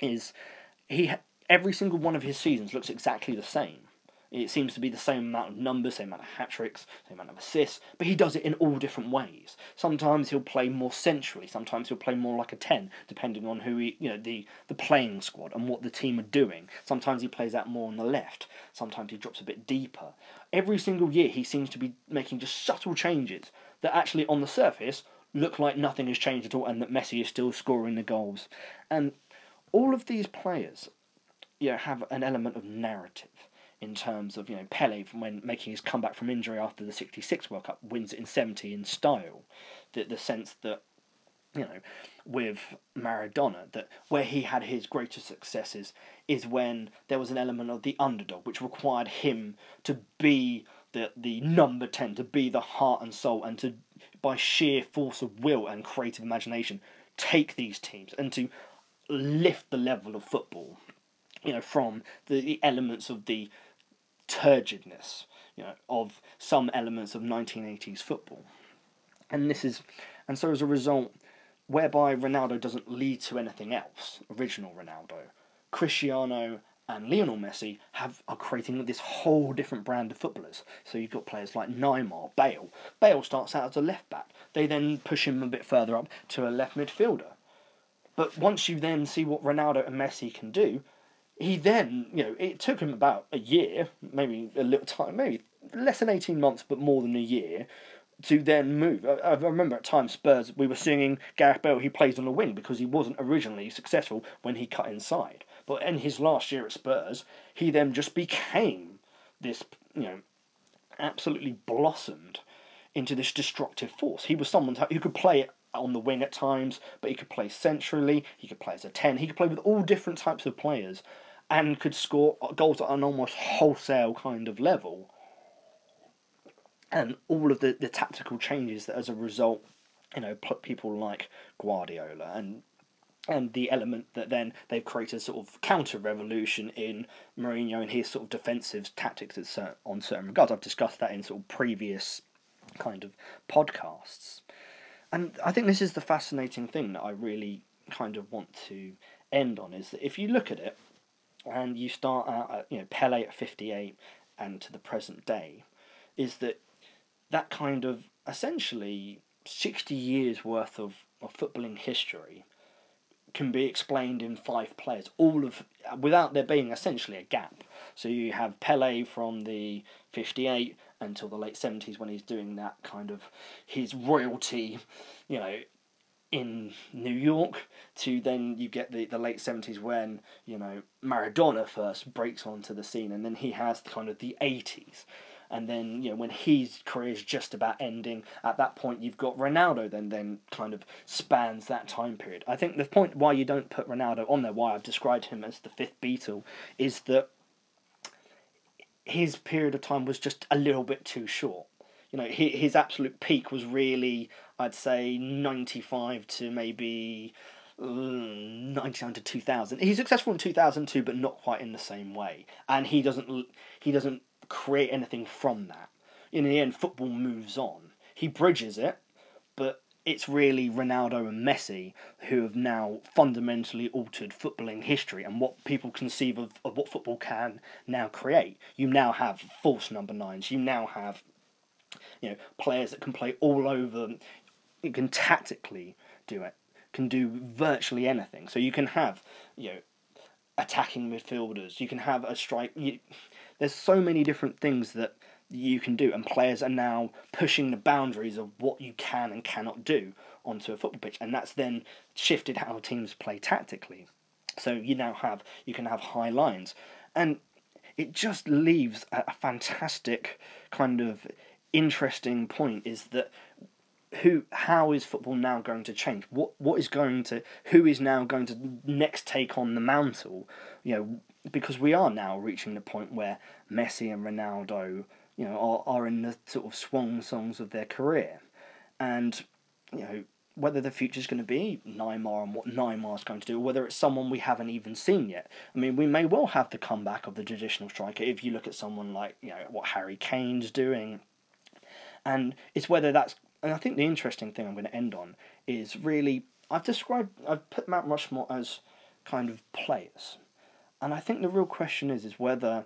is he every single one of his seasons looks exactly the same. It seems to be the same amount of numbers, same amount of hat tricks, same amount of assists, but he does it in all different ways. Sometimes he'll play more centrally, sometimes he'll play more like a 10, depending on who he, you know, the, the playing squad and what the team are doing. Sometimes he plays out more on the left, sometimes he drops a bit deeper. Every single year he seems to be making just subtle changes that actually on the surface look like nothing has changed at all and that Messi is still scoring the goals. And all of these players you know, have an element of narrative in terms of you know Pele when making his comeback from injury after the '66 World Cup wins it in '70 in style, the the sense that you know with Maradona that where he had his greatest successes is when there was an element of the underdog which required him to be the the number 10 to be the heart and soul and to by sheer force of will and creative imagination take these teams and to lift the level of football you know from the, the elements of the turgidness, you know, of some elements of 1980s football. And this is, and so as a result, whereby Ronaldo doesn't lead to anything else, original Ronaldo, Cristiano and Lionel Messi have are creating this whole different brand of footballers. So you've got players like Neymar, Bale. Bale starts out as a left back. They then push him a bit further up to a left midfielder. But once you then see what Ronaldo and Messi can do, he then, you know, it took him about a year, maybe a little time, maybe less than 18 months, but more than a year, to then move. I, I remember at times Spurs, we were singing Gareth Bale, he plays on the wing because he wasn't originally successful when he cut inside. But in his last year at Spurs, he then just became this, you know, absolutely blossomed into this destructive force. He was someone who could play on the wing at times, but he could play centrally, he could play as a 10, he could play with all different types of players and could score goals at an almost wholesale kind of level. And all of the, the tactical changes that, as a result, you know, people like Guardiola and and the element that then they've created a sort of counter revolution in Mourinho and his sort of defensive tactics on certain regards. I've discussed that in sort of previous kind of podcasts. And I think this is the fascinating thing that I really kind of want to end on is that if you look at it, and you start out at uh, you know Pele at fifty eight and to the present day, is that that kind of essentially sixty years worth of, of footballing history can be explained in five players, all of without there being essentially a gap. So you have Pele from the fifty eight until the late seventies when he's doing that kind of his royalty, you know, in New York to then you get the, the late 70s when, you know, Maradona first breaks onto the scene and then he has kind of the 80s. And then, you know, when his career is just about ending, at that point you've got Ronaldo then then kind of spans that time period. I think the point why you don't put Ronaldo on there, why I've described him as the fifth Beatle, is that his period of time was just a little bit too short you know, his absolute peak was really, I'd say, 95 to maybe mm, 99 to 2000. He's successful in 2002, but not quite in the same way. And he doesn't, he doesn't create anything from that. In the end, football moves on. He bridges it, but it's really Ronaldo and Messi who have now fundamentally altered footballing history and what people conceive of, of what football can now create. You now have false number nines. You now have you know players that can play all over. You can tactically do it. Can do virtually anything. So you can have you know attacking midfielders. You can have a strike. You, there's so many different things that you can do, and players are now pushing the boundaries of what you can and cannot do onto a football pitch, and that's then shifted how teams play tactically. So you now have you can have high lines, and it just leaves a, a fantastic kind of interesting point is that who how is football now going to change what what is going to who is now going to next take on the mantle you know because we are now reaching the point where Messi and Ronaldo you know are, are in the sort of swan songs of their career and you know whether the future is going to be Neymar and what Neymar is going to do, or whether it's someone we haven't even seen yet. I mean, we may well have the comeback of the traditional striker if you look at someone like you know what Harry Kane's doing, and it's whether that's. And I think the interesting thing I'm going to end on is really I've described I've put Mount Rushmore as kind of players, and I think the real question is is whether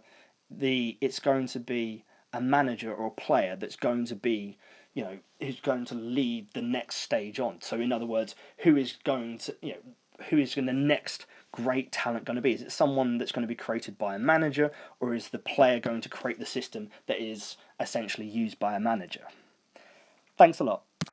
the it's going to be a manager or a player that's going to be you know, who's going to lead the next stage on. So, in other words, who is going to, you know, who is going the next great talent going to be? Is it someone that's going to be created by a manager, or is the player going to create the system that is essentially used by a manager? Thanks a lot.